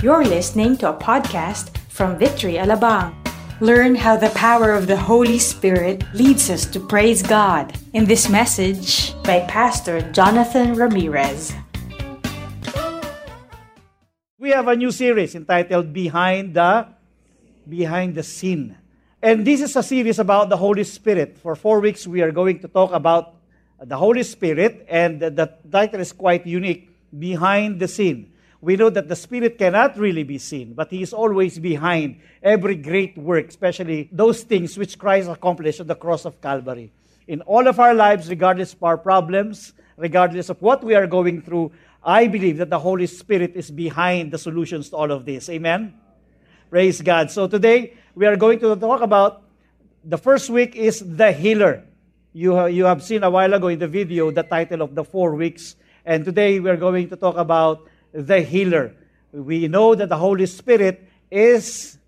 You're listening to a podcast from Victory Alabang. Learn how the power of the Holy Spirit leads us to praise God in this message by Pastor Jonathan Ramirez. We have a new series entitled Behind the Behind the Scene. And this is a series about the Holy Spirit. For four weeks, we are going to talk about the Holy Spirit, and the, title is quite unique Behind the Scene. We know that the Spirit cannot really be seen, but He is always behind every great work, especially those things which Christ accomplished on the cross of Calvary. In all of our lives, regardless of our problems, regardless of what we are going through, I believe that the Holy Spirit is behind the solutions to all of this. Amen? Praise God. So today, we are going to talk about the first week is the healer. You, you have seen a while ago in the video the title of the four weeks. And today, we are going to talk about the healer. We know that the Holy Spirit is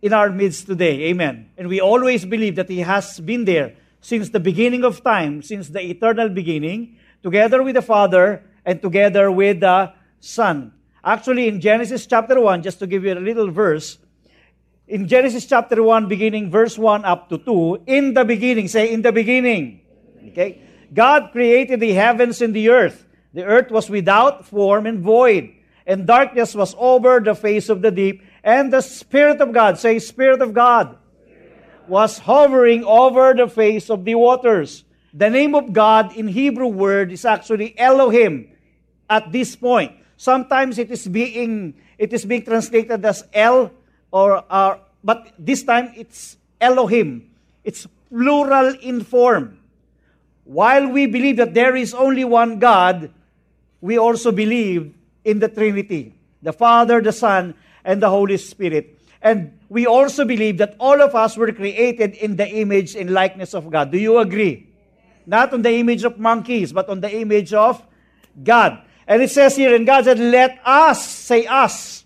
in our midst today. Amen. And we always believe that He has been there since the beginning of time, since the eternal beginning, together with the Father and together with the Son. Actually, in Genesis chapter 1, just to give you a little verse, in Genesis chapter 1, beginning verse 1 up to 2, in the beginning, say, in the beginning, okay, God created the heavens and the earth. The earth was without form and void, and darkness was over the face of the deep, and the Spirit of God, say, Spirit of God, was hovering over the face of the waters. The name of God in Hebrew word is actually Elohim at this point. Sometimes it is being it is being translated as El or uh, but this time it's Elohim. It's plural in form. While we believe that there is only one God, we also believe in the Trinity the Father, the Son, and the Holy Spirit. And we also believe that all of us were created in the image and likeness of God. Do you agree? Not on the image of monkeys, but on the image of God. And it says here, and God said, Let us, say us,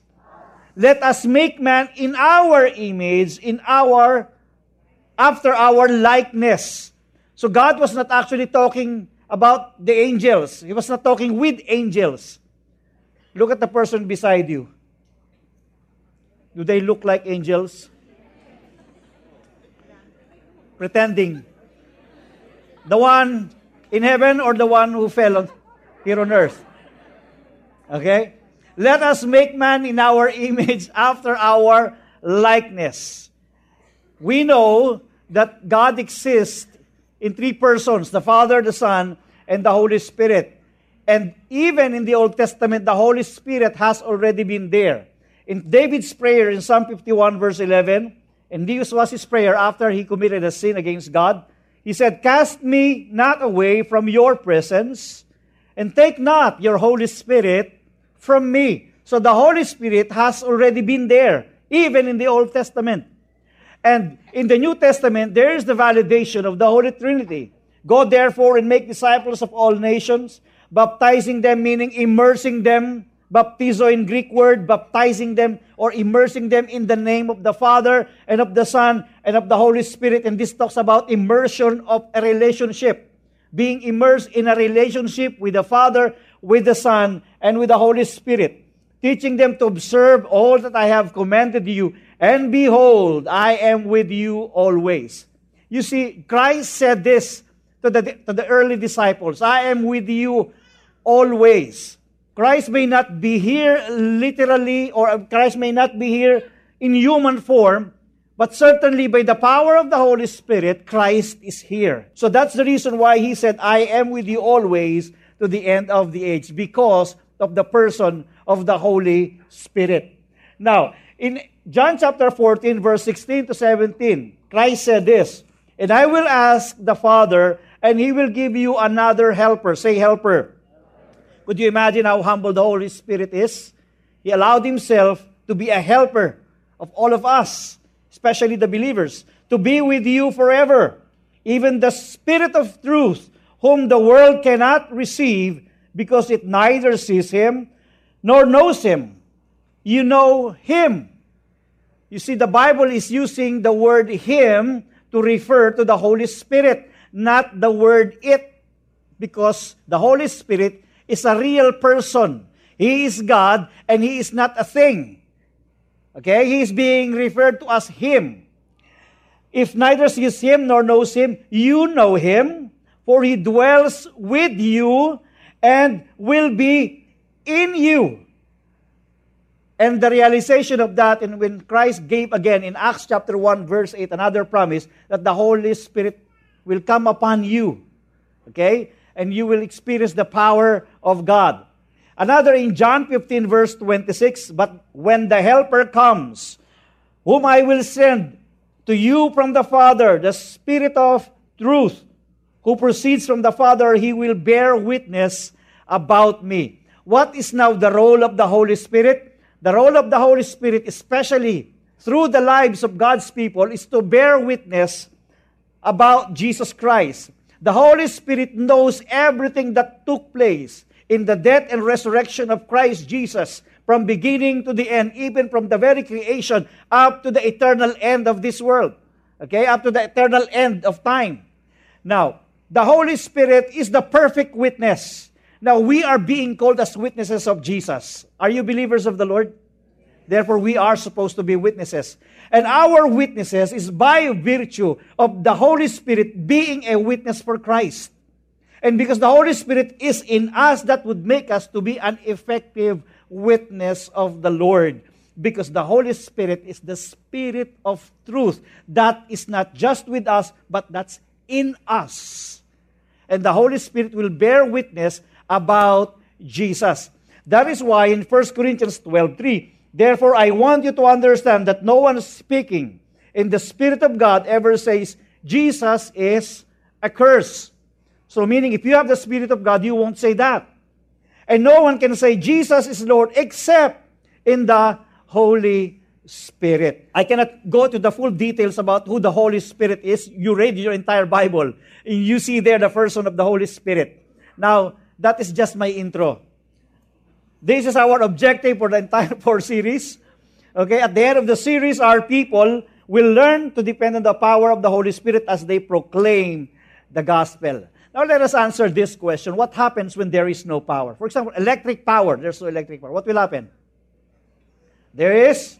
let us make man in our image, in our, after our likeness. So God was not actually talking about the angels. He was not talking with angels. Look at the person beside you. Do they look like angels? Pretending. The one in heaven or the one who fell on, here on earth? Okay? Let us make man in our image after our likeness. We know that God exists in three persons the Father, the Son, and the Holy Spirit. And even in the Old Testament, the Holy Spirit has already been there. In David's prayer in Psalm 51, verse 11, and this was his prayer after he committed a sin against God. He said, Cast me not away from your presence, and take not your Holy Spirit from me. So the Holy Spirit has already been there, even in the Old Testament. And in the New Testament, there is the validation of the Holy Trinity. Go therefore and make disciples of all nations, baptizing them, meaning immersing them, baptizo in Greek word, baptizing them or immersing them in the name of the Father and of the Son and of the Holy Spirit. And this talks about immersion of a relationship. Being immersed in a relationship with the Father, with the Son, and with the Holy Spirit. Teaching them to observe all that I have commanded you. And behold, I am with you always. You see, Christ said this to the, to the early disciples I am with you always. Christ may not be here literally, or Christ may not be here in human form, but certainly by the power of the Holy Spirit, Christ is here. So that's the reason why he said, I am with you always to the end of the age, because of the person of the Holy Spirit. Now, in John chapter 14, verse 16 to 17, Christ said this, And I will ask the Father, and he will give you another helper. Say helper. Could you imagine how humble the Holy Spirit is? He allowed himself to be a helper of all of us, especially the believers, to be with you forever. Even the Spirit of truth, whom the world cannot receive because it neither sees him nor knows him. You know him. You see, the Bible is using the word him to refer to the Holy Spirit, not the word it, because the Holy Spirit is a real person. He is God and He is not a thing. Okay? He is being referred to as Him. If neither sees Him nor knows Him, you know Him, for He dwells with you and will be in you. And the realization of that, and when Christ gave again in Acts chapter 1, verse 8, another promise that the Holy Spirit will come upon you. Okay? And you will experience the power of God. Another in John 15, verse 26, but when the Helper comes, whom I will send to you from the Father, the Spirit of truth, who proceeds from the Father, he will bear witness about me. What is now the role of the Holy Spirit? The role of the Holy Spirit, especially through the lives of God's people, is to bear witness about Jesus Christ. The Holy Spirit knows everything that took place in the death and resurrection of Christ Jesus from beginning to the end, even from the very creation up to the eternal end of this world. Okay, up to the eternal end of time. Now, the Holy Spirit is the perfect witness now, we are being called as witnesses of Jesus. Are you believers of the Lord? Therefore, we are supposed to be witnesses. And our witnesses is by virtue of the Holy Spirit being a witness for Christ. And because the Holy Spirit is in us, that would make us to be an effective witness of the Lord. Because the Holy Spirit is the Spirit of truth that is not just with us, but that's in us. And the Holy Spirit will bear witness about Jesus. That is why in 1 Corinthians 12:3, therefore I want you to understand that no one speaking in the Spirit of God ever says Jesus is a curse. So meaning if you have the Spirit of God, you won't say that. And no one can say Jesus is Lord except in the Holy Spirit. I cannot go to the full details about who the Holy Spirit is. You read your entire Bible, and you see there the person of the Holy Spirit. Now, that is just my intro. This is our objective for the entire four series. Okay, at the end of the series, our people will learn to depend on the power of the Holy Spirit as they proclaim the gospel. Now let us answer this question. What happens when there is no power? For example, electric power. There's no electric power. What will happen? There is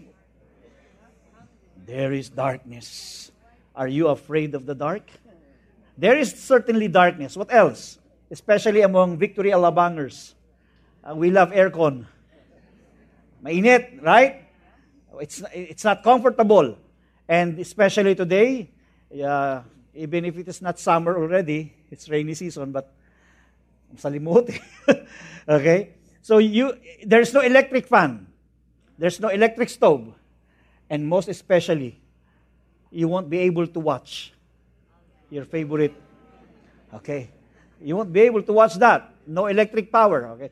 there is darkness. Are you afraid of the dark? There is certainly darkness. What else? Especially among Victory Alabangers. Uh, we love aircon. Mainit, right? It's, it's not comfortable. And especially today, uh, even if it is not summer already, it's rainy season, but salimuot. okay? So you, there's no electric fan. There's no electric stove. And most especially, you won't be able to watch your favorite. Okay? You won't be able to watch that. No electric power. Okay?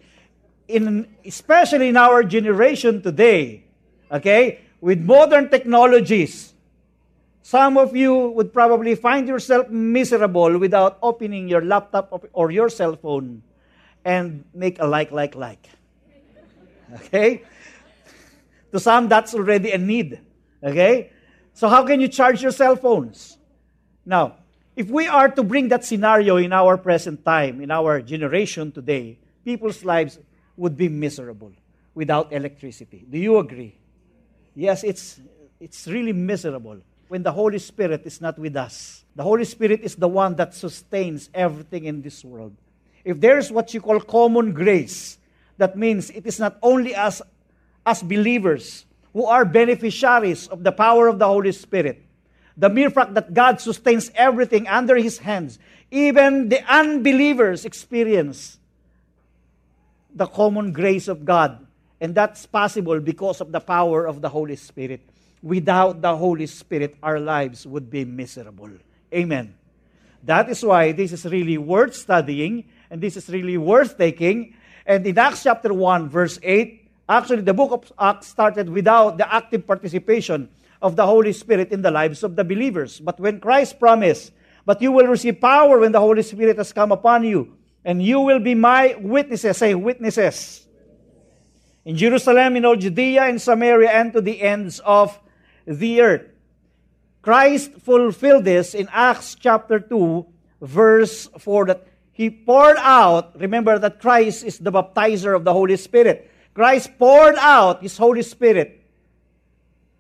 In, especially in our generation today, okay, with modern technologies, some of you would probably find yourself miserable without opening your laptop or your cell phone and make a like, like, like. Okay? To some, that's already a need. Okay? So, how can you charge your cell phones? Now, if we are to bring that scenario in our present time, in our generation today, people's lives would be miserable without electricity. Do you agree? Yes, it's, it's really miserable when the Holy Spirit is not with us. The Holy Spirit is the one that sustains everything in this world. If there's what you call common grace, that means it is not only us as believers who are beneficiaries of the power of the Holy Spirit, the mere fact that God sustains everything under His hands, even the unbelievers experience the common grace of God. And that's possible because of the power of the Holy Spirit. Without the Holy Spirit, our lives would be miserable. Amen. That is why this is really worth studying and this is really worth taking. And in Acts chapter 1, verse 8, actually the book of Acts started without the active participation of the Holy Spirit in the lives of the believers. But when Christ promised, but you will receive power when the Holy Spirit has come upon you, and you will be my witnesses, say witnesses, in Jerusalem, in all Judea, in Samaria, and to the ends of the earth. Christ fulfilled this in Acts chapter 2, verse 4, that he poured out, remember that Christ is the baptizer of the Holy Spirit. Christ poured out His Holy Spirit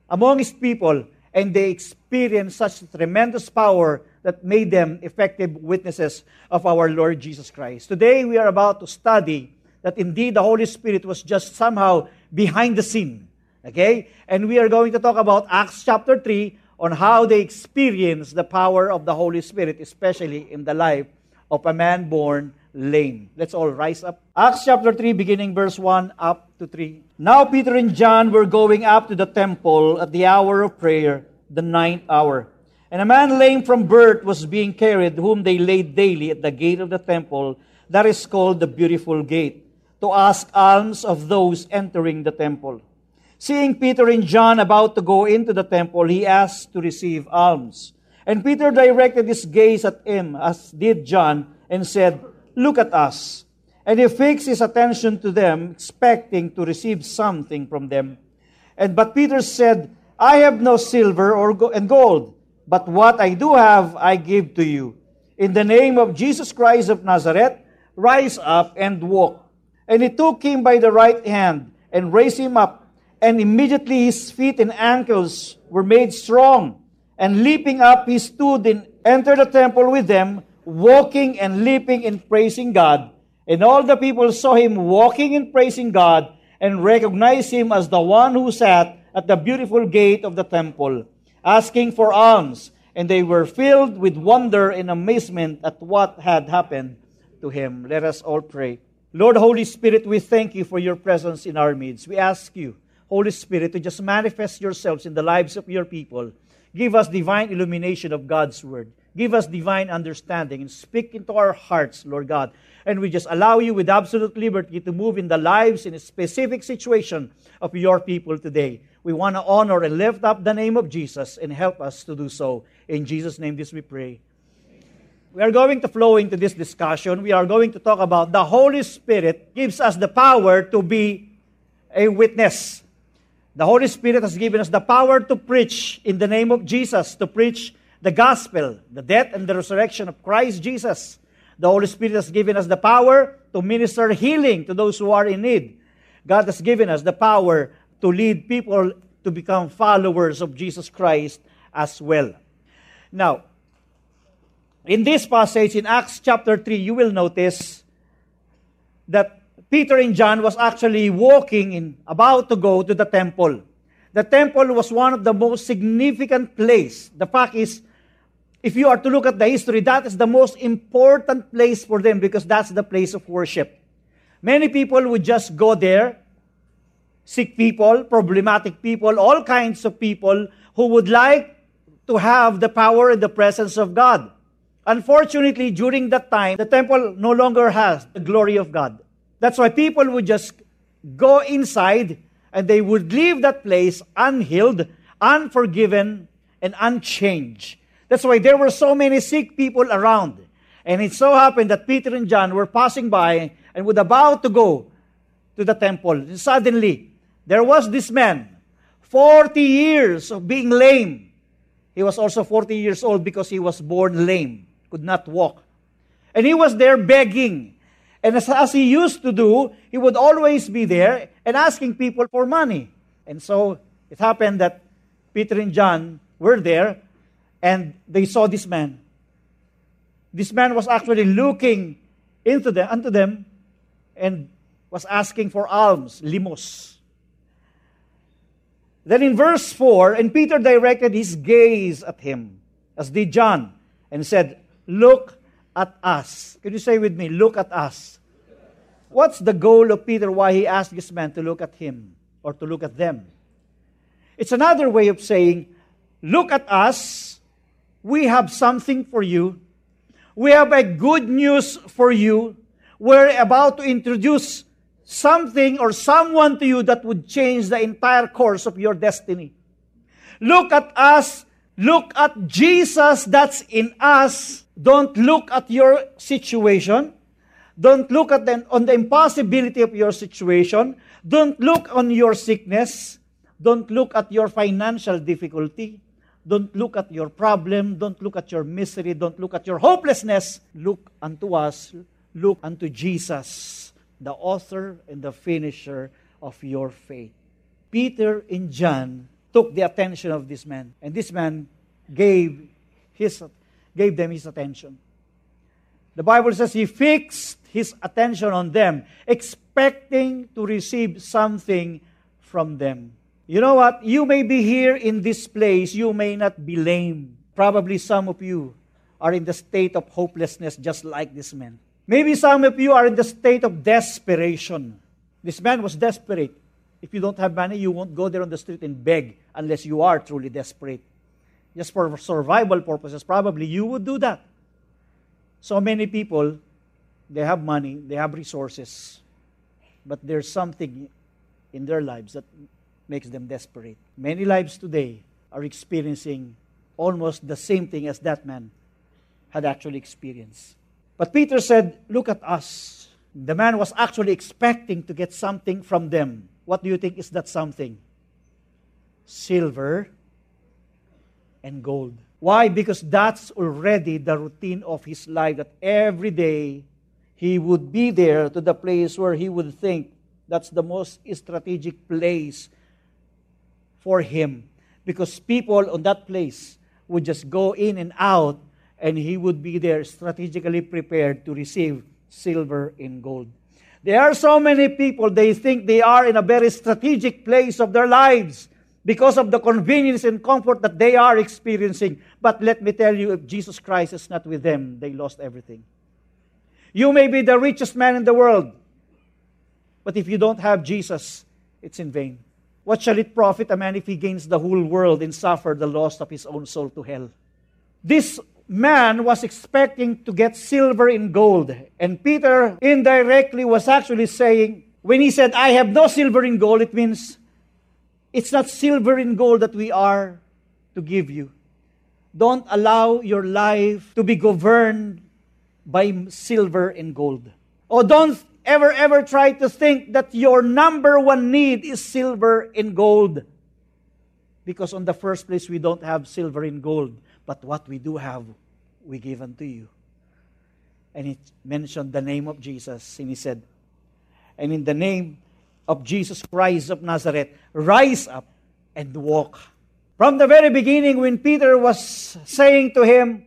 among His people, and they experienced such tremendous power that made them effective witnesses of our Lord Jesus Christ. Today, we are about to study that indeed the Holy Spirit was just somehow behind the scene. Okay? And we are going to talk about Acts chapter 3 on how they experienced the power of the Holy Spirit, especially in the life of a man born lame. Let's all rise up. Acts chapter 3, beginning verse 1 up to 3. Now Peter and John were going up to the temple at the hour of prayer, the ninth hour. And a man lame from birth was being carried, whom they laid daily at the gate of the temple, that is called the Beautiful Gate, to ask alms of those entering the temple. Seeing Peter and John about to go into the temple, he asked to receive alms. And Peter directed his gaze at him, as did John, and said, Look at us. And he fixed his attention to them, expecting to receive something from them. And but Peter said, I have no silver or go- and gold, but what I do have I give to you. In the name of Jesus Christ of Nazareth, rise up and walk. And he took him by the right hand and raised him up, and immediately his feet and ankles were made strong. And leaping up, he stood and entered the temple with them walking and leaping and praising God. And all the people saw him walking and praising God and recognized him as the one who sat at the beautiful gate of the temple, asking for alms. And they were filled with wonder and amazement at what had happened to him. Let us all pray. Lord Holy Spirit, we thank you for your presence in our midst. We ask you, Holy Spirit, to just manifest yourselves in the lives of your people. Give us divine illumination of God's word. Give us divine understanding and speak into our hearts, Lord God. And we just allow you with absolute liberty to move in the lives in a specific situation of your people today. We want to honor and lift up the name of Jesus and help us to do so. In Jesus' name, this we pray. We are going to flow into this discussion. We are going to talk about the Holy Spirit gives us the power to be a witness. The Holy Spirit has given us the power to preach in the name of Jesus, to preach the gospel, the death and the resurrection of Christ Jesus. The Holy Spirit has given us the power to minister healing to those who are in need. God has given us the power to lead people to become followers of Jesus Christ as well. Now, in this passage in Acts chapter 3, you will notice that Peter and John was actually walking in about to go to the temple. The temple was one of the most significant place. The fact is if you are to look at the history, that is the most important place for them because that's the place of worship. Many people would just go there, sick people, problematic people, all kinds of people who would like to have the power and the presence of God. Unfortunately, during that time, the temple no longer has the glory of God. That's why people would just go inside and they would leave that place unhealed, unforgiven, and unchanged. That's why there were so many sick people around. And it so happened that Peter and John were passing by and were about to go to the temple. And suddenly, there was this man, 40 years of being lame. He was also 40 years old because he was born lame, could not walk. And he was there begging. And as, as he used to do, he would always be there and asking people for money. And so it happened that Peter and John were there and they saw this man. This man was actually looking into them, unto them and was asking for alms, limos. Then in verse 4, and Peter directed his gaze at him, as did John, and said, Look at us. Can you say with me, Look at us? What's the goal of Peter why he asked this man to look at him or to look at them? It's another way of saying, Look at us we have something for you. We have a good news for you. We're about to introduce something or someone to you that would change the entire course of your destiny. Look at us. Look at Jesus that's in us. Don't look at your situation. Don't look at the, on the impossibility of your situation. Don't look on your sickness. Don't look at your financial difficulty. Don't look at your problem. Don't look at your misery. Don't look at your hopelessness. Look unto us. Look unto Jesus, the author and the finisher of your faith. Peter and John took the attention of this man, and this man gave, his, gave them his attention. The Bible says he fixed his attention on them, expecting to receive something from them. You know what? You may be here in this place, you may not be lame. Probably some of you are in the state of hopelessness, just like this man. Maybe some of you are in the state of desperation. This man was desperate. If you don't have money, you won't go there on the street and beg unless you are truly desperate. Just for survival purposes, probably you would do that. So many people, they have money, they have resources, but there's something in their lives that makes them desperate. Many lives today are experiencing almost the same thing as that man had actually experienced. But Peter said, Look at us. The man was actually expecting to get something from them. What do you think is that something? Silver and gold. Why? Because that's already the routine of his life, that every day he would be there to the place where he would think that's the most strategic place for him. Because people on that place would just go in and out, and he would be there strategically prepared to receive silver and gold. There are so many people, they think they are in a very strategic place of their lives because of the convenience and comfort that they are experiencing. But let me tell you, if Jesus Christ is not with them, they lost everything. You may be the richest man in the world, but if you don't have Jesus, it's in vain. What shall it profit a man if he gains the whole world and suffer the loss of his own soul to hell? This man was expecting to get silver and gold. And Peter indirectly was actually saying, when he said, I have no silver and gold, it means it's not silver and gold that we are to give you. Don't allow your life to be governed by silver and gold. Or don't ever, ever try to think that your number one need is silver and gold. Because, on the first place, we don't have silver and gold. But what we do have, we give unto you. And he mentioned the name of Jesus. And he said, And in the name of Jesus Christ of Nazareth, rise up and walk. From the very beginning, when Peter was saying to him,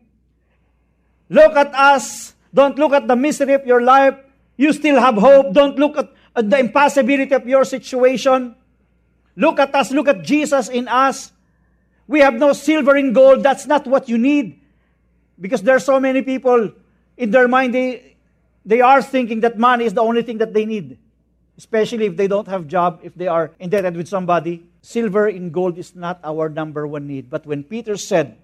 Look at us, don't look at the misery of your life, you still have hope, don't look at, at the impossibility of your situation. Look at us, look at Jesus in us. We have no silver and gold, that's not what you need. Because there are so many people in their mind, they, they are thinking that money is the only thing that they need especially if they don't have job, if they are indebted with somebody. Silver and gold is not our number one need. But when Peter said,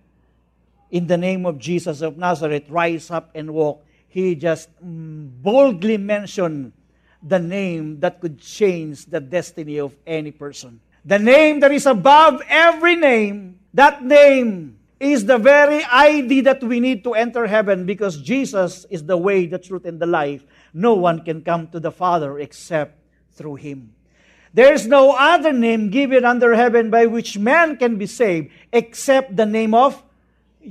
in the name of Jesus of Nazareth, rise up and walk, he just mm, boldly mentioned the name that could change the destiny of any person. The name that is above every name, that name is the very ID that we need to enter heaven because Jesus is the way, the truth, and the life. No one can come to the Father except through him. There is no other name given under heaven by which man can be saved except the name of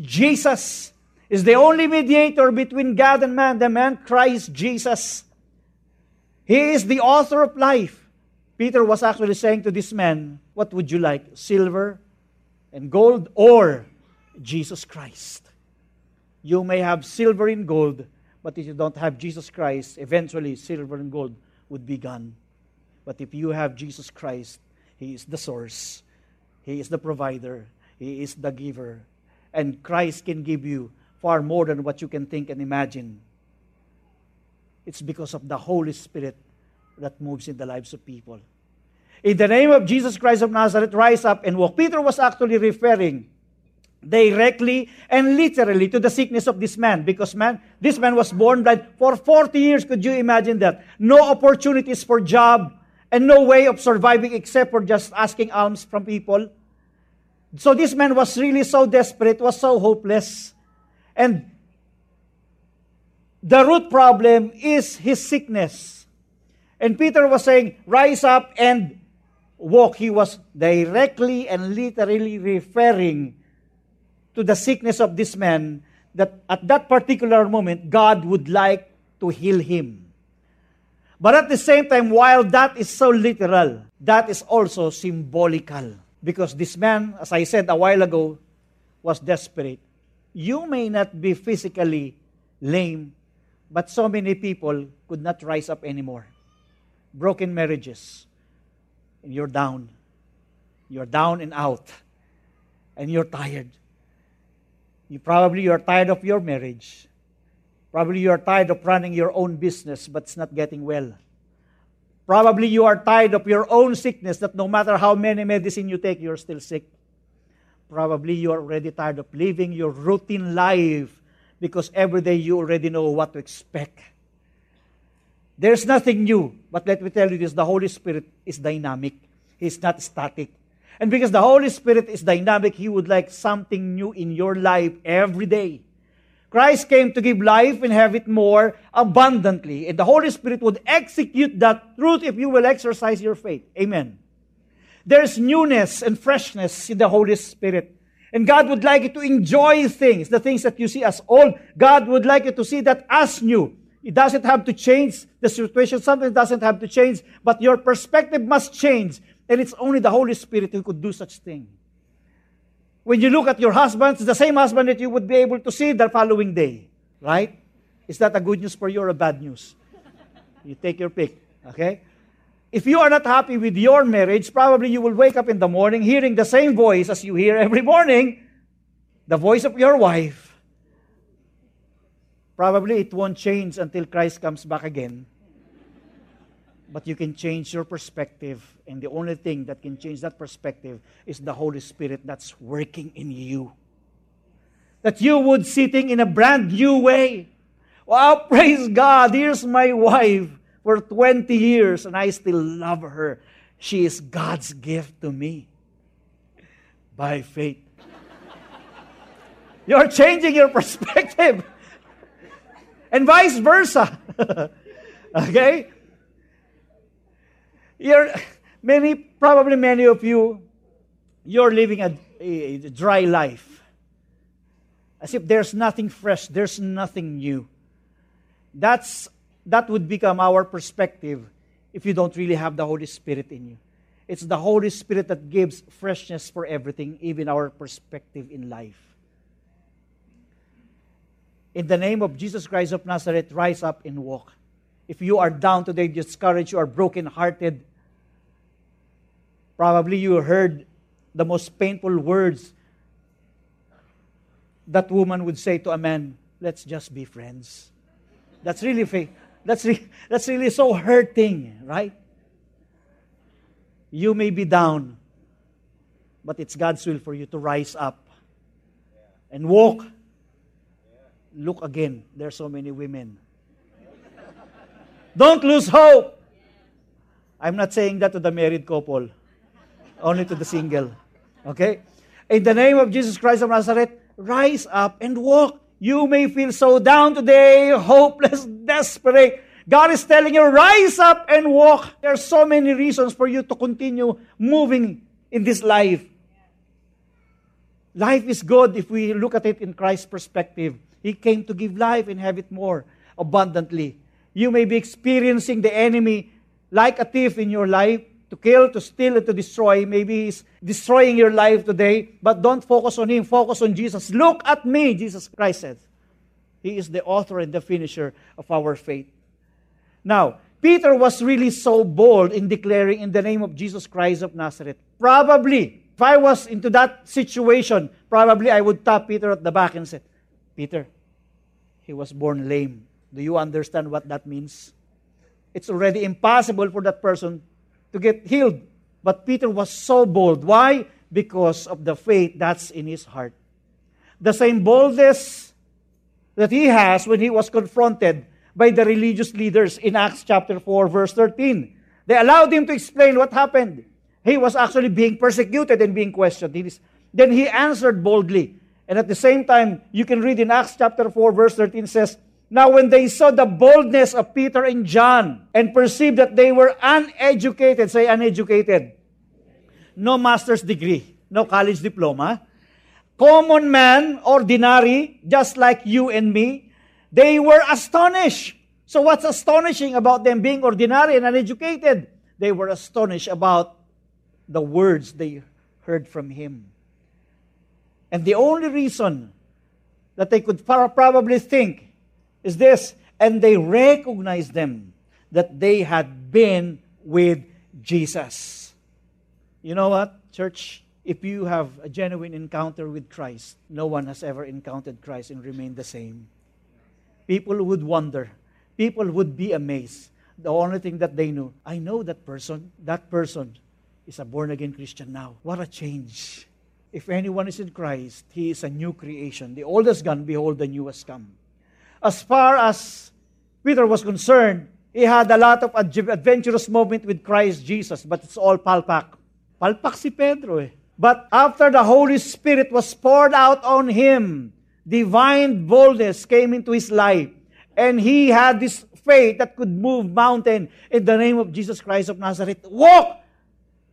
Jesus. Is the only mediator between God and man, the man Christ Jesus. He is the author of life. Peter was actually saying to this man, What would you like? Silver and gold or Jesus Christ? You may have silver and gold, but if you don't have Jesus Christ, eventually silver and gold would be gone. But if you have Jesus Christ, He is the source, He is the provider, He is the giver. And Christ can give you far more than what you can think and imagine. It's because of the Holy Spirit that moves in the lives of people. In the name of Jesus Christ of Nazareth, rise up and walk. Peter was actually referring directly and literally to the sickness of this man because man this man was born blind for 40 years could you imagine that no opportunities for job and no way of surviving except for just asking alms from people so this man was really so desperate was so hopeless and the root problem is his sickness and peter was saying rise up and walk he was directly and literally referring to the sickness of this man that at that particular moment, God would like to heal him. But at the same time, while that is so literal, that is also symbolical. Because this man, as I said a while ago, was desperate. You may not be physically lame, but so many people could not rise up anymore. Broken marriages, and you're down. You're down and out, and you're tired. You probably you're tired of your marriage. Probably you are tired of running your own business, but it's not getting well. Probably you are tired of your own sickness, that no matter how many medicine you take, you're still sick. Probably you are already tired of living your routine life because every day you already know what to expect. There's nothing new, but let me tell you this the Holy Spirit is dynamic, He's not static. And because the Holy Spirit is dynamic, He would like something new in your life every day. Christ came to give life and have it more abundantly. And the Holy Spirit would execute that truth if you will exercise your faith. Amen. There's newness and freshness in the Holy Spirit. And God would like you to enjoy things, the things that you see as old. God would like you to see that as new. It doesn't have to change the situation. Something doesn't have to change, but your perspective must change. And it's only the Holy Spirit who could do such thing. When you look at your husband, it's the same husband that you would be able to see the following day. Right? Is that a good news for you or a bad news? You take your pick. Okay? If you are not happy with your marriage, probably you will wake up in the morning hearing the same voice as you hear every morning the voice of your wife. Probably it won't change until Christ comes back again but you can change your perspective. And the only thing that can change that perspective is the Holy Spirit that's working in you. That you would sitting in a brand new way. Wow, praise God. Here's my wife for 20 years and I still love her. She is God's gift to me by faith. You're changing your perspective. and vice versa. okay? You're, many, probably many of you, you're living a, a, a dry life. As if there's nothing fresh, there's nothing new. That's, that would become our perspective if you don't really have the Holy Spirit in you. It's the Holy Spirit that gives freshness for everything, even our perspective in life. In the name of Jesus Christ of Nazareth, rise up and walk. If you are down today, discouraged, you are broken-hearted, probably you heard the most painful words that woman would say to a man, let's just be friends. That's really that's re- that's really so hurting, right? You may be down, but it's God's will for you to rise up and walk. Look again, there's so many women don't lose hope. I'm not saying that to the married couple, only to the single. Okay? In the name of Jesus Christ of Nazareth, rise up and walk. You may feel so down today, hopeless, desperate. God is telling you, rise up and walk. There are so many reasons for you to continue moving in this life. Life is good if we look at it in Christ's perspective. He came to give life and have it more abundantly. You may be experiencing the enemy like a thief in your life to kill, to steal, and to destroy. Maybe he's destroying your life today, but don't focus on him. Focus on Jesus. Look at me, Jesus Christ said. He is the author and the finisher of our faith. Now, Peter was really so bold in declaring in the name of Jesus Christ of Nazareth. Probably, if I was into that situation, probably I would tap Peter at the back and say, Peter, he was born lame. Do you understand what that means? It's already impossible for that person to get healed. But Peter was so bold. Why? Because of the faith that's in his heart. The same boldness that he has when he was confronted by the religious leaders in Acts chapter 4, verse 13. They allowed him to explain what happened. He was actually being persecuted and being questioned. Then he answered boldly. And at the same time, you can read in Acts chapter 4, verse 13 says, now, when they saw the boldness of Peter and John and perceived that they were uneducated, say uneducated, no master's degree, no college diploma, common man, ordinary, just like you and me, they were astonished. So, what's astonishing about them being ordinary and uneducated? They were astonished about the words they heard from him. And the only reason that they could probably think is this, and they recognized them that they had been with Jesus. You know what, church? If you have a genuine encounter with Christ, no one has ever encountered Christ and remained the same. People would wonder, people would be amazed. The only thing that they knew, I know that person, that person is a born again Christian now. What a change. If anyone is in Christ, he is a new creation. The old has gone, behold, the new has come. As far as Peter was concerned, he had a lot of adventurous moment with Christ Jesus, but it's all palpak. Palpak si Pedro eh. But after the Holy Spirit was poured out on him, divine boldness came into his life. And he had this faith that could move mountain in the name of Jesus Christ of Nazareth. Walk!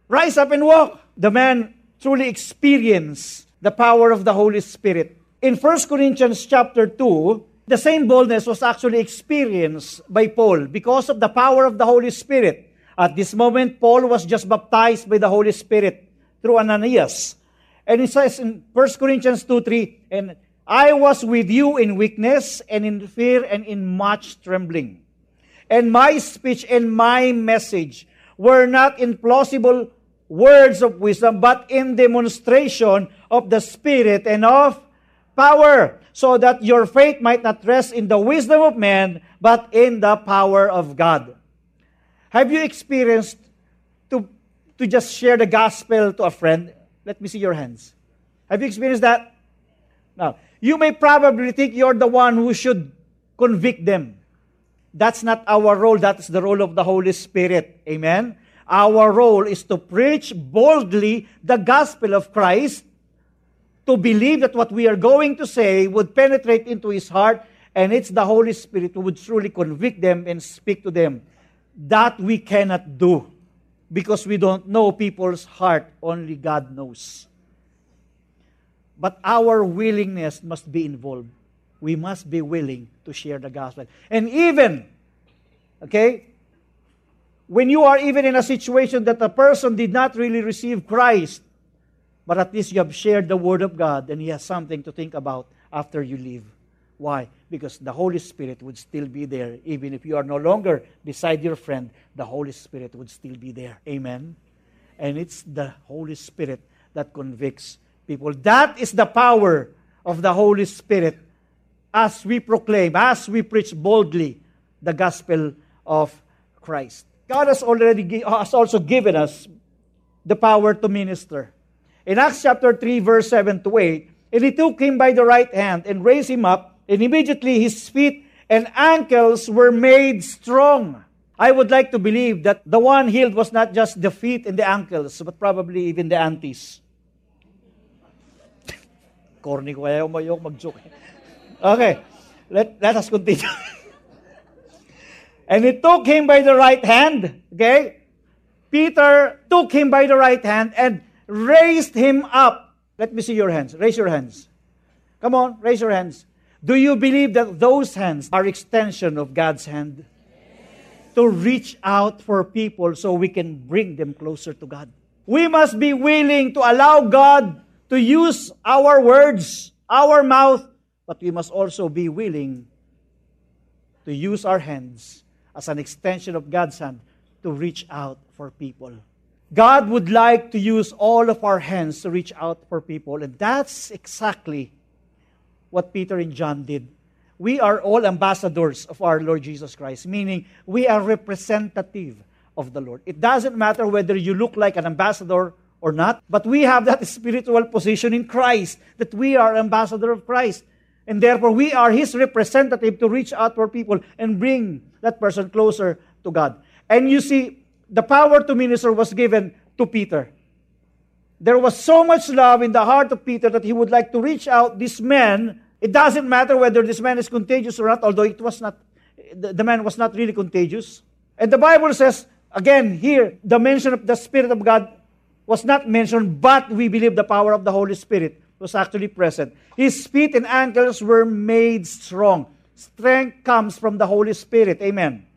Rise up and walk! The man truly experienced the power of the Holy Spirit. In 1 Corinthians chapter 2, the same boldness was actually experienced by Paul because of the power of the Holy Spirit. At this moment, Paul was just baptized by the Holy Spirit through Ananias. And it says in 1 Corinthians 2 3, and I was with you in weakness and in fear and in much trembling. And my speech and my message were not in plausible words of wisdom, but in demonstration of the Spirit and of power, so that your faith might not rest in the wisdom of man, but in the power of God. Have you experienced to, to just share the gospel to a friend? Let me see your hands. Have you experienced that? Now, you may probably think you're the one who should convict them. That's not our role. That's the role of the Holy Spirit. Amen? Our role is to preach boldly the gospel of Christ to believe that what we are going to say would penetrate into his heart, and it's the Holy Spirit who would truly convict them and speak to them. That we cannot do because we don't know people's heart, only God knows. But our willingness must be involved. We must be willing to share the gospel. And even, okay, when you are even in a situation that a person did not really receive Christ, but at least you have shared the Word of God and He has something to think about after you leave. Why? Because the Holy Spirit would still be there. Even if you are no longer beside your friend, the Holy Spirit would still be there. Amen? And it's the Holy Spirit that convicts people. That is the power of the Holy Spirit as we proclaim, as we preach boldly the gospel of Christ. God has already has also given us the power to minister. In Acts chapter 3, verse 7 to 8, and he took him by the right hand and raised him up, and immediately his feet and ankles were made strong. I would like to believe that the one healed was not just the feet and the ankles, but probably even the aunties. Corny ko kaya umayok mag-joke. Okay, let, let us continue. and he took him by the right hand, okay? Peter took him by the right hand and raised him up. Let me see your hands. Raise your hands. Come on, raise your hands. Do you believe that those hands are extension of God's hand? To reach out for people so we can bring them closer to God. We must be willing to allow God to use our words, our mouth, but we must also be willing to use our hands as an extension of God's hand to reach out for people. God would like to use all of our hands to reach out for people, and that's exactly what Peter and John did. We are all ambassadors of our Lord Jesus Christ, meaning we are representative of the Lord. It doesn't matter whether you look like an ambassador or not, but we have that spiritual position in Christ, that we are ambassador of Christ. And therefore, we are His representative to reach out for people and bring that person closer to God. And you see, the power to minister was given to Peter. There was so much love in the heart of Peter that he would like to reach out this man. It doesn't matter whether this man is contagious or not, although it was not, the, man was not really contagious. And the Bible says, again, here, the mention of the Spirit of God was not mentioned, but we believe the power of the Holy Spirit was actually present. His feet and ankles were made strong. strength comes from the Holy Spirit. Amen.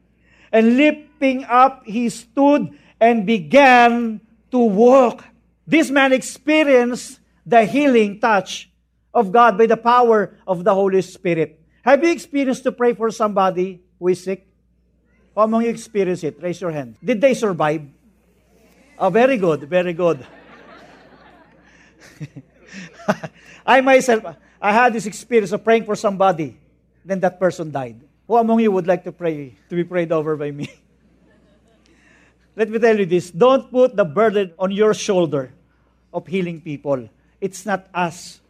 And leaping up, he stood and began to walk. This man experienced the healing touch of God by the power of the Holy Spirit. Have you experienced to pray for somebody who is sick? How among you experience it? Raise your hand. Did they survive? Oh, very good, very good. I myself, I had this experience of praying for somebody, then that person died. Who among you would like to pray, to be prayed over by me? Let me tell you this don't put the burden on your shoulder of healing people. It's not us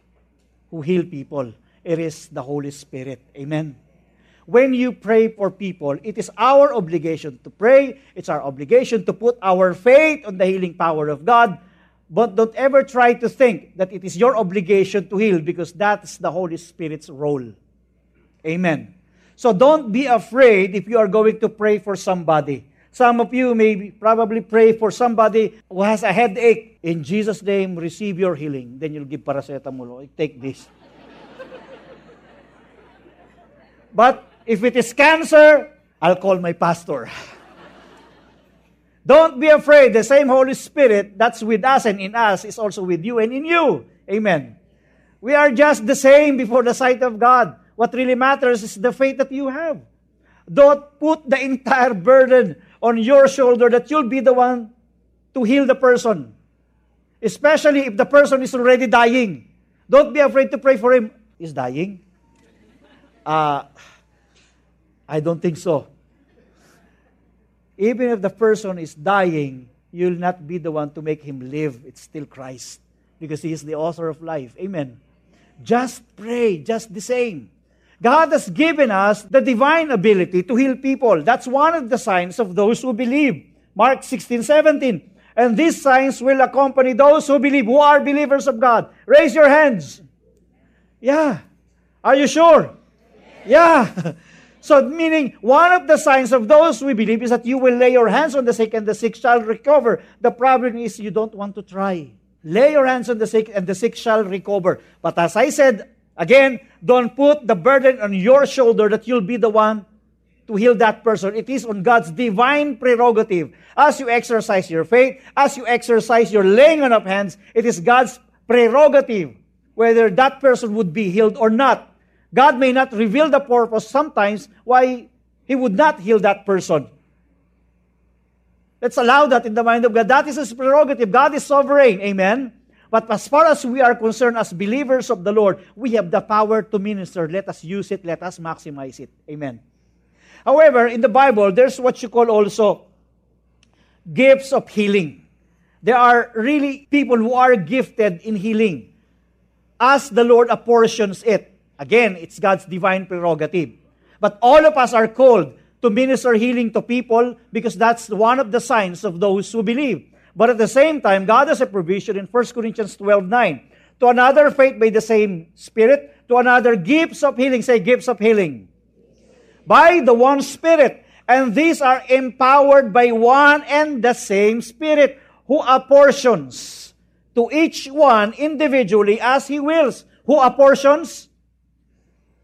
who heal people, it is the Holy Spirit. Amen. When you pray for people, it is our obligation to pray. It's our obligation to put our faith on the healing power of God. But don't ever try to think that it is your obligation to heal because that's the Holy Spirit's role. Amen. So don't be afraid if you are going to pray for somebody. Some of you may probably pray for somebody who has a headache. In Jesus' name, receive your healing. Then you'll give paracetamol. Take this. but if it is cancer, I'll call my pastor. Don't be afraid. The same Holy Spirit that's with us and in us is also with you and in you. Amen. We are just the same before the sight of God. What really matters is the faith that you have. Don't put the entire burden on your shoulder that you'll be the one to heal the person. Especially if the person is already dying. Don't be afraid to pray for him. He's dying. Uh, I don't think so. Even if the person is dying, you'll not be the one to make him live. It's still Christ because he is the author of life. Amen. Just pray, just the same. God has given us the divine ability to heal people. That's one of the signs of those who believe. Mark 16, 17. And these signs will accompany those who believe, who are believers of God. Raise your hands. Yeah. Are you sure? Yeah. So, meaning, one of the signs of those we believe is that you will lay your hands on the sick and the sick shall recover. The problem is you don't want to try. Lay your hands on the sick and the sick shall recover. But as I said, again, don't put the burden on your shoulder that you'll be the one to heal that person. It is on God's divine prerogative. As you exercise your faith, as you exercise your laying on of hands, it is God's prerogative whether that person would be healed or not. God may not reveal the purpose sometimes why He would not heal that person. Let's allow that in the mind of God. That is His prerogative. God is sovereign. Amen. But as far as we are concerned as believers of the Lord, we have the power to minister. Let us use it. Let us maximize it. Amen. However, in the Bible, there's what you call also gifts of healing. There are really people who are gifted in healing as the Lord apportions it. Again, it's God's divine prerogative. But all of us are called to minister healing to people because that's one of the signs of those who believe. But at the same time, God has a provision in 1 Corinthians 12 9. To another, faith by the same Spirit. To another, gifts of healing. Say, gifts of healing. By the one Spirit. And these are empowered by one and the same Spirit who apportions to each one individually as He wills. Who apportions?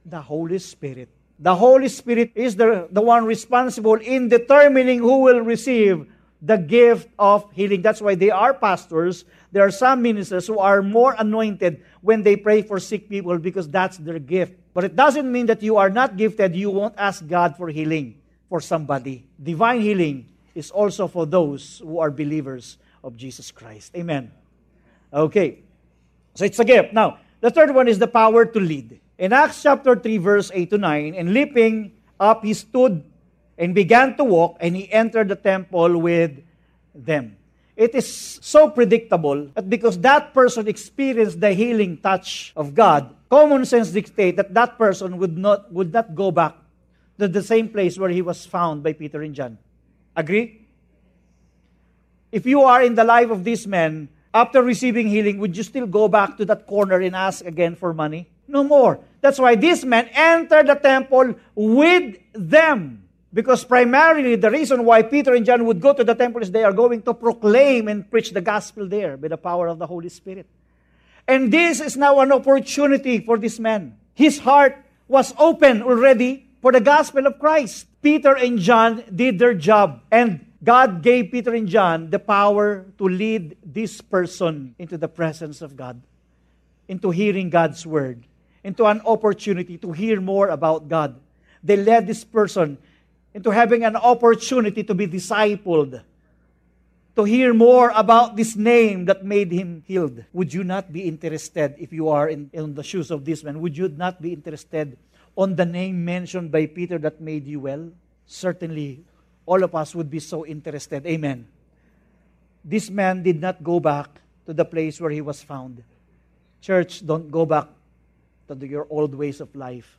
The Holy Spirit. The Holy Spirit is the, the one responsible in determining who will receive the gift of healing. That's why they are pastors. There are some ministers who are more anointed when they pray for sick people because that's their gift. But it doesn't mean that you are not gifted, you won't ask God for healing for somebody. Divine healing is also for those who are believers of Jesus Christ. Amen. Okay. So it's a gift. Now, the third one is the power to lead. In Acts chapter 3, verse 8 to 9, and leaping up, he stood and began to walk, and he entered the temple with them. It is so predictable that because that person experienced the healing touch of God, common sense dictates that that person would not, would not go back to the same place where he was found by Peter and John. Agree? If you are in the life of this man, after receiving healing, would you still go back to that corner and ask again for money? No more. That's why this man entered the temple with them. Because primarily the reason why Peter and John would go to the temple is they are going to proclaim and preach the gospel there by the power of the Holy Spirit. And this is now an opportunity for this man. His heart was open already. for the gospel of Christ. Peter and John did their job, and God gave Peter and John the power to lead this person into the presence of God, into hearing God's word, into an opportunity to hear more about God. They led this person into having an opportunity to be discipled, to hear more about this name that made him healed. Would you not be interested if you are in, in the shoes of this man? Would you not be interested on the name mentioned by Peter that made you well? Certainly, all of us would be so interested. Amen. This man did not go back to the place where he was found. Church, don't go back to your old ways of life.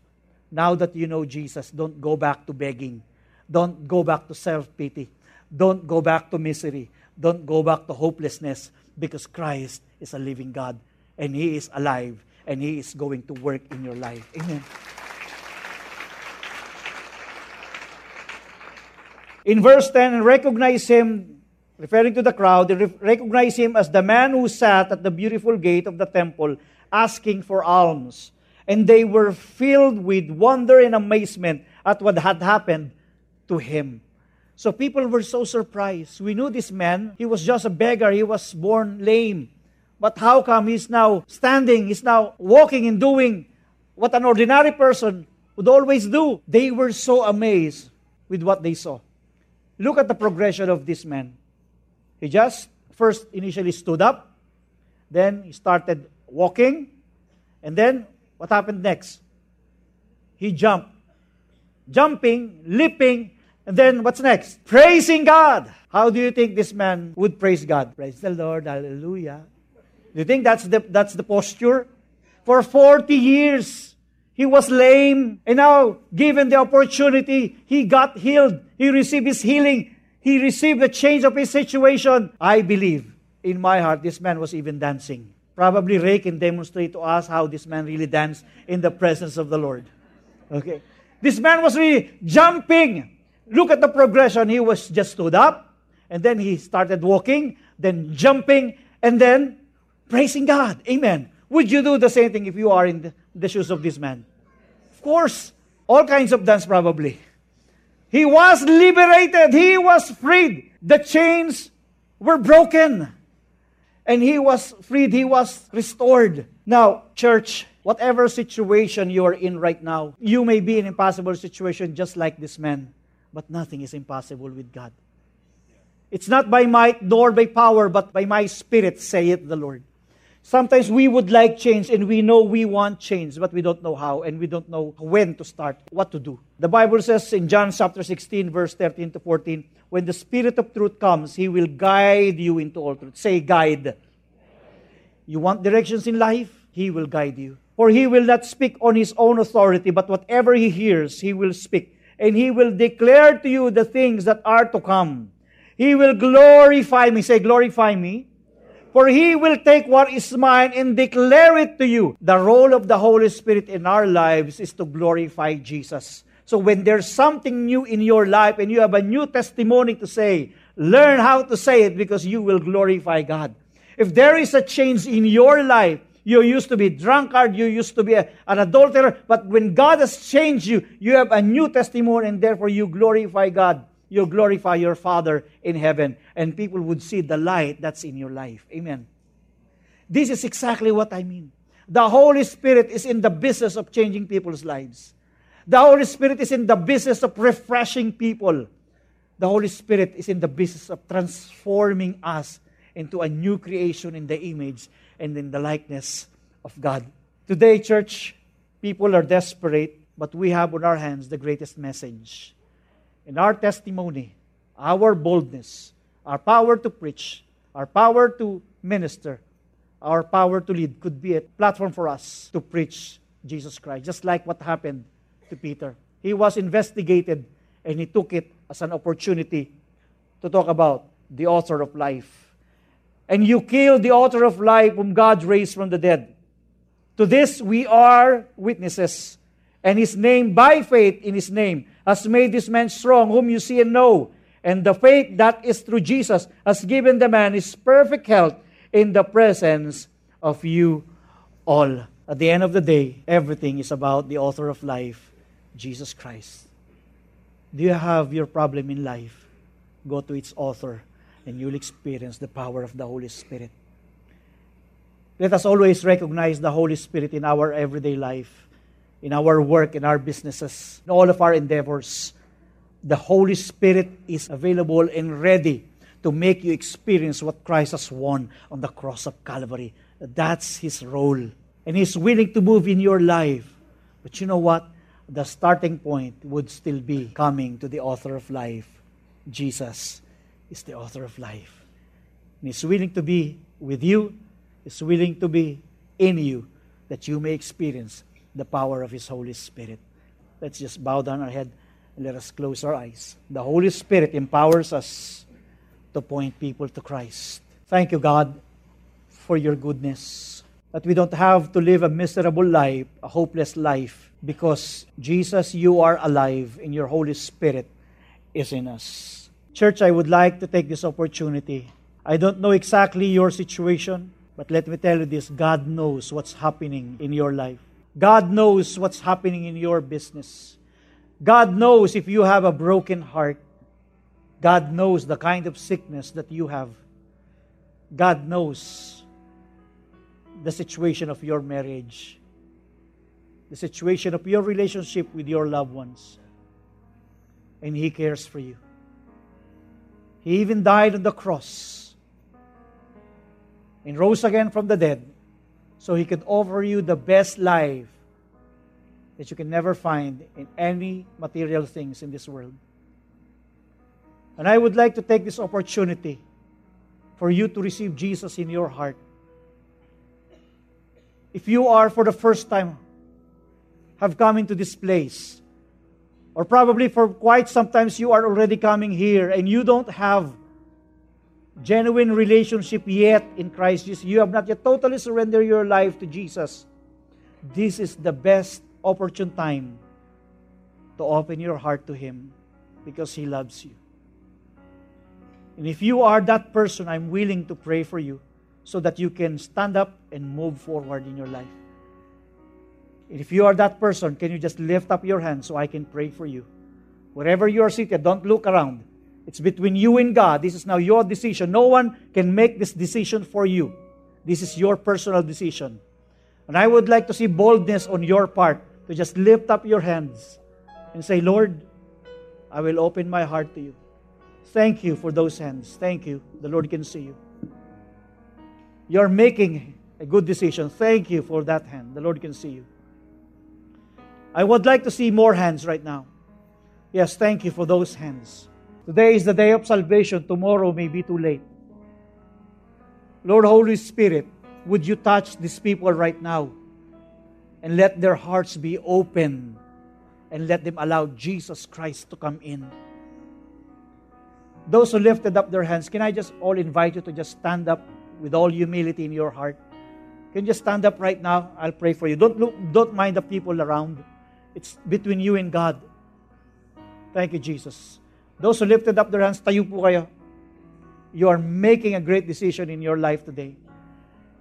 Now that you know Jesus, don't go back to begging. Don't go back to self pity. Don't go back to misery. Don't go back to hopelessness because Christ is a living God and He is alive and He is going to work in your life. Amen. In verse 10, recognize him, referring to the crowd, recognize him as the man who sat at the beautiful gate of the temple asking for alms. And they were filled with wonder and amazement at what had happened to him. So people were so surprised. We knew this man, he was just a beggar, he was born lame. But how come he's now standing, he's now walking and doing what an ordinary person would always do? They were so amazed with what they saw. Look at the progression of this man. He just first initially stood up, then he started walking, and then what happened next? He jumped. Jumping, leaping, and then what's next? Praising God. How do you think this man would praise God? Praise the Lord, hallelujah. Do you think that's the, that's the posture? For 40 years, he was lame, and now, given the opportunity, he got healed. He received his healing. He received the change of his situation. I believe in my heart this man was even dancing. Probably Ray can demonstrate to us how this man really danced in the presence of the Lord. Okay. This man was really jumping. Look at the progression. He was just stood up, and then he started walking, then jumping, and then praising God. Amen. Would you do the same thing if you are in the, shoes of this man? Of course, all kinds of dance probably. He was liberated. He was freed. The chains were broken. And he was freed. He was restored. Now, church, whatever situation you are in right now, you may be in an impossible situation just like this man, but nothing is impossible with God. It's not by might nor by power, but by my spirit, saith the Lord. Sometimes we would like change and we know we want change, but we don't know how and we don't know when to start, what to do. The Bible says in John chapter 16, verse 13 to 14, when the Spirit of truth comes, He will guide you into all truth. Say, guide. You want directions in life? He will guide you. For He will not speak on His own authority, but whatever He hears, He will speak. And He will declare to you the things that are to come. He will glorify me. Say, glorify me for he will take what is mine and declare it to you. The role of the Holy Spirit in our lives is to glorify Jesus. So when there's something new in your life and you have a new testimony to say, learn how to say it because you will glorify God. If there is a change in your life, you used to be drunkard, you used to be a, an adulterer, but when God has changed you, you have a new testimony and therefore you glorify God you glorify your Father in heaven, and people would see the light that's in your life. Amen. This is exactly what I mean. The Holy Spirit is in the business of changing people's lives. The Holy Spirit is in the business of refreshing people. The Holy Spirit is in the business of transforming us into a new creation in the image and in the likeness of God. Today, church, people are desperate, but we have on our hands the greatest message in our testimony, our boldness, our power to preach, our power to minister, our power to lead could be a platform for us to preach Jesus Christ, just like what happened to Peter. He was investigated and he took it as an opportunity to talk about the author of life. And you killed the author of life whom God raised from the dead. To this we are witnesses. And his name, by faith in his name, has made this man strong, whom you see and know. And the faith that is through Jesus has given the man his perfect health in the presence of you all. At the end of the day, everything is about the author of life, Jesus Christ. Do you have your problem in life? Go to its author and you'll experience the power of the Holy Spirit. Let us always recognize the Holy Spirit in our everyday life, in our work, in our businesses, in all of our endeavors. The Holy Spirit is available and ready to make you experience what Christ has won on the cross of Calvary. That's His role. And He's willing to move in your life. But you know what? The starting point would still be coming to the author of life. Jesus is the author of life. And He's willing to be with you is willing to be in you that you may experience the power of His Holy Spirit. Let's just bow down our head and let us close our eyes. The Holy Spirit empowers us to point people to Christ. Thank you, God, for your goodness. That we don't have to live a miserable life, a hopeless life, because Jesus, you are alive and your Holy Spirit is in us. Church, I would like to take this opportunity. I don't know exactly your situation. But let me tell you this God knows what's happening in your life. God knows what's happening in your business. God knows if you have a broken heart. God knows the kind of sickness that you have. God knows the situation of your marriage, the situation of your relationship with your loved ones. And He cares for you. He even died on the cross and rose again from the dead so he could offer you the best life that you can never find in any material things in this world. And I would like to take this opportunity for you to receive Jesus in your heart. If you are for the first time have come into this place, or probably for quite sometimes you are already coming here and you don't have genuine relationship yet in Christ Jesus, you have not yet totally surrendered your life to Jesus, this is the best opportune time to open your heart to Him because He loves you. And if you are that person, I'm willing to pray for you so that you can stand up and move forward in your life. If you are that person, can you just lift up your hand so I can pray for you? Wherever you are seated, don't look around. It's between you and God. This is now your decision. No one can make this decision for you. This is your personal decision. And I would like to see boldness on your part to just lift up your hands and say, Lord, I will open my heart to you. Thank you for those hands. Thank you. The Lord can see you. You're making a good decision. Thank you for that hand. The Lord can see you. I would like to see more hands right now. Yes, thank you for those hands. Today is the day of salvation. Tomorrow may be too late. Lord Holy Spirit, would you touch these people right now and let their hearts be open and let them allow Jesus Christ to come in. Those who lifted up their hands, can I just all invite you to just stand up with all humility in your heart? Can you just stand up right now? I'll pray for you. Don't look, don't mind the people around. It's between you and God. Thank you, Jesus. Those who lifted up their hands, tayo po kayo. You are making a great decision in your life today.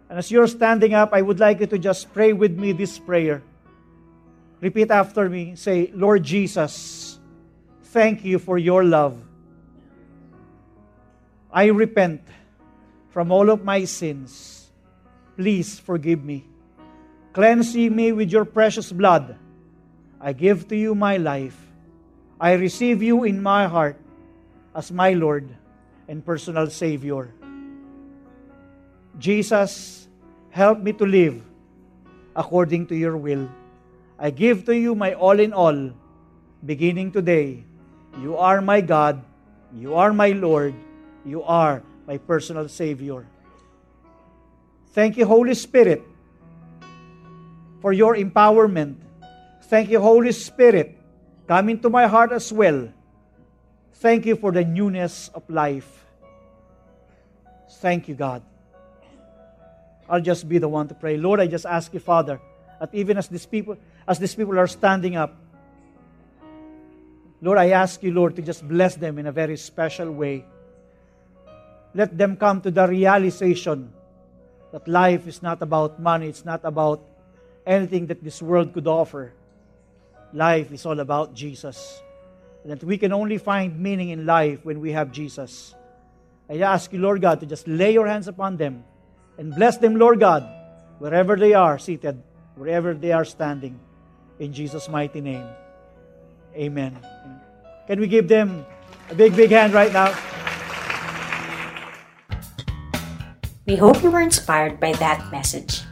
And as you're standing up, I would like you to just pray with me this prayer. Repeat after me. Say, Lord Jesus, thank you for your love. I repent from all of my sins. Please forgive me. Cleanse me with your precious blood. I give to you my life. I receive you in my heart as my Lord and personal Savior. Jesus, help me to live according to your will. I give to you my all in all, beginning today. You are my God. You are my Lord. You are my personal Savior. Thank you, Holy Spirit, for your empowerment. Thank you, Holy Spirit, Come into my heart as well. Thank you for the newness of life. Thank you, God. I'll just be the one to pray. Lord, I just ask you, Father, that even as these people, as these people are standing up, Lord, I ask you, Lord, to just bless them in a very special way. Let them come to the realization that life is not about money, it's not about anything that this world could offer life is all about Jesus. And that we can only find meaning in life when we have Jesus. I ask you, Lord God, to just lay your hands upon them and bless them, Lord God, wherever they are seated, wherever they are standing. In Jesus' mighty name. Amen. Can we give them a big, big hand right now? We hope you were inspired by that message.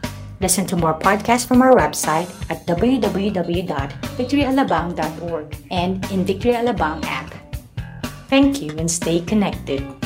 Listen to more podcasts from our website at www.victoryalabang.org and in Victory Alabang app. Thank you and stay connected.